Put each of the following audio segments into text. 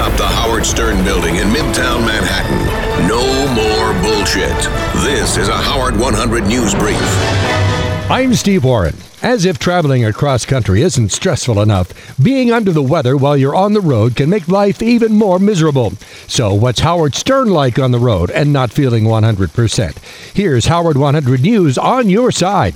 atop the Howard Stern building in Midtown Manhattan. No more bullshit. This is a Howard 100 News Brief. I'm Steve Warren. As if traveling across country isn't stressful enough, being under the weather while you're on the road can make life even more miserable. So, what's Howard Stern like on the road and not feeling 100%? Here's Howard 100 News on your side.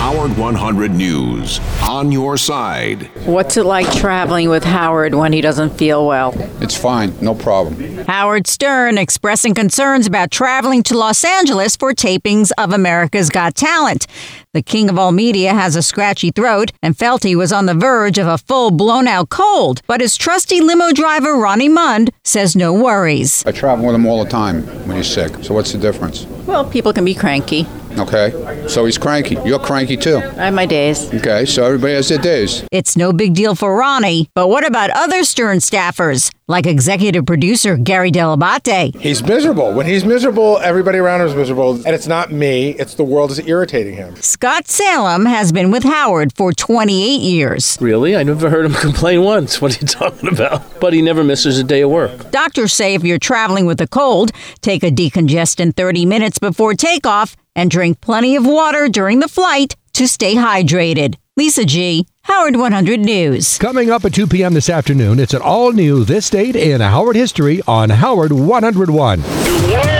Howard 100 News on your side. What's it like traveling with Howard when he doesn't feel well? It's fine, no problem. Howard Stern expressing concerns about traveling to Los Angeles for tapings of America's Got Talent. The king of all media has a scratchy throat and felt he was on the verge of a full blown out cold, but his trusty limo driver Ronnie Mund says no worries. I travel with him all the time when he's sick, so what's the difference? Well, people can be cranky. Okay, so he's cranky. You're cranky too. I have my days. Okay, so everybody has their days. It's no big deal for Ronnie, but what about other Stern staffers, like executive producer Gary Dell'Abate? He's miserable. When he's miserable, everybody around him is miserable. And it's not me, it's the world is irritating him. Scott Salem has been with Howard for 28 years. Really? I never heard him complain once. What are you talking about? But he never misses a day of work. Doctors say if you're traveling with a cold, take a decongestant 30 minutes before takeoff and drink plenty of water during the flight to stay hydrated. Lisa G., Howard 100 News. Coming up at 2 p.m. this afternoon, it's an all new This Date in Howard History on Howard 101.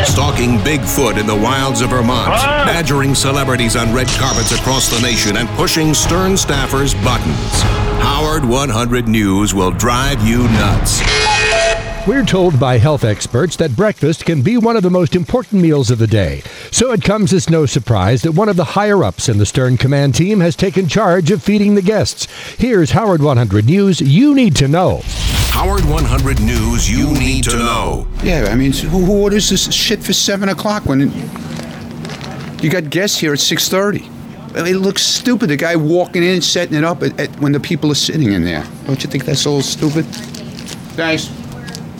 Stalking Bigfoot in the wilds of Vermont, ah! badgering celebrities on red carpets across the nation, and pushing Stern staffers' buttons. Howard 100 News will drive you nuts. We're told by health experts that breakfast can be one of the most important meals of the day. So it comes as no surprise that one of the higher ups in the Stern Command team has taken charge of feeding the guests. Here's Howard 100 News you need to know. Howard 100 News you need to know. Yeah, I mean, who, who orders this shit for seven o'clock when it, you got guests here at six thirty? It looks stupid. The guy walking in, setting it up at, at, when the people are sitting in there. Don't you think that's a little stupid? Thanks.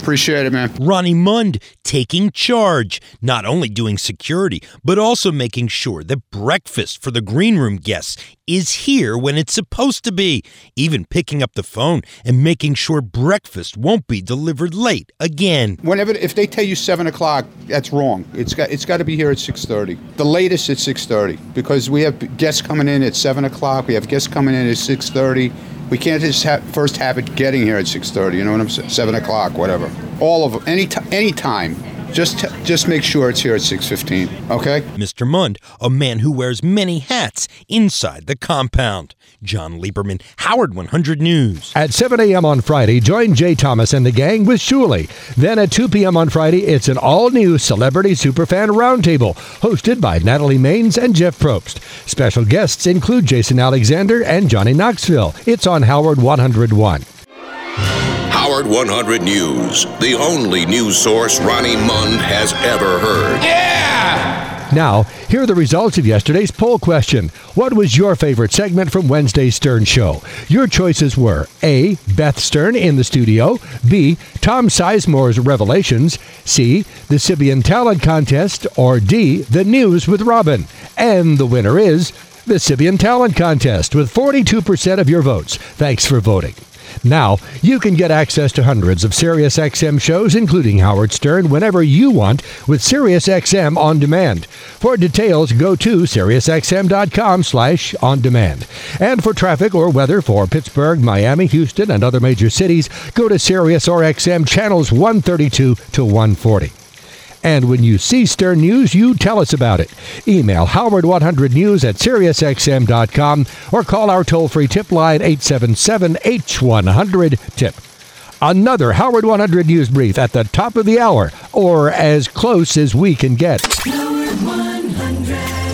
Appreciate it, man. Ronnie Mund taking charge, not only doing security, but also making sure that breakfast for the green room guests is here when it's supposed to be, even picking up the phone and making sure breakfast won't be delivered late again. Whenever, if they tell you seven o'clock, that's wrong. It's got it's got to be here at six thirty. The latest at six thirty because we have guests coming in at seven o'clock. We have guests coming in at six thirty. We can't just have, first have it getting here at 6:30. You know what I'm saying? Seven o'clock, whatever. All of any t- any time. Just t- just make sure it's here at 6:15. Okay. Mr. Mund, a man who wears many hats inside the compound. Jon Leiberman, Howard 100 News. At 7 a.m. on Friday, join Jay Thomas and the gang with Shuli. Then at 2 p.m. on Friday, it's an all-new Celebrity Superfan Roundtable, hosted by Natalie Maines and Jeff Probst. Special guests include Jason Alexander and Johnny Knoxville. It's on Howard 101. Howard 100 News, the only news source Ronnie Mund has ever heard. Yeah! Now, here are the results of yesterday's poll question. What was your favorite segment from Wednesday's Stern Show? Your choices were A. Beth Stern in the studio, B. Tom Sizemore's Revelations, C. The Sybian Talent Contest, or D. The News with Robin. And the winner is the Sybian Talent Contest with 42% of your votes. Thanks for voting. Now, you can get access to hundreds of SiriusXM shows, including Howard Stern, whenever you want with SiriusXM On Demand. For details, go to SiriusXM.com slash on demand. And for traffic or weather for Pittsburgh, Miami, Houston, and other major cities, go to Sirius or XM channels 132 to 140. And when you see Stern News, you tell us about it. Email Howard100News at SiriusXM.com or call our toll free tip line 877 H100 TIP. Another Howard 100 News brief at the top of the hour, or as close as we can get. Howard